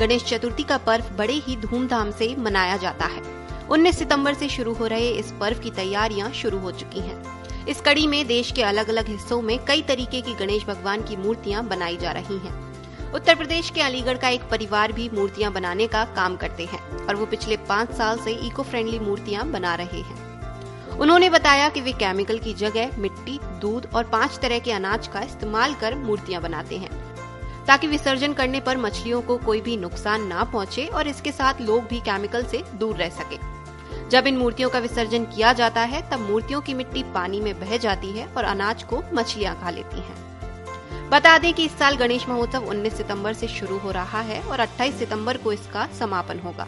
गणेश चतुर्थी का पर्व बड़े ही धूमधाम से मनाया जाता है 19 सितंबर से शुरू हो रहे इस पर्व की तैयारियाँ शुरू हो चुकी हैं। इस कड़ी में देश के अलग अलग हिस्सों में कई तरीके की गणेश भगवान की मूर्तियाँ बनाई जा रही हैं। उत्तर प्रदेश के अलीगढ़ का एक परिवार भी मूर्तियाँ बनाने का काम करते हैं और वो पिछले पाँच साल से इको फ्रेंडली मूर्तियाँ बना रहे हैं उन्होंने बताया कि वे केमिकल की जगह मिट्टी, दूध और पाँच तरह के अनाज का इस्तेमाल कर मूर्तियाँ बनाते हैं ताकि विसर्जन करने पर मछलियों को कोई भी नुकसान ना पहुँचे और इसके साथ लोग भी केमिकल से दूर रह सके जब इन मूर्तियों का विसर्जन किया जाता है, तब मूर्तियों की मिट्टी पानी में बह जाती है और अनाज को मछलियाँ खा लेती हैं। बता दें कि इस साल गणेश महोत्सव 19 सितंबर से शुरू हो रहा है और 28 सितंबर को इसका समापन होगा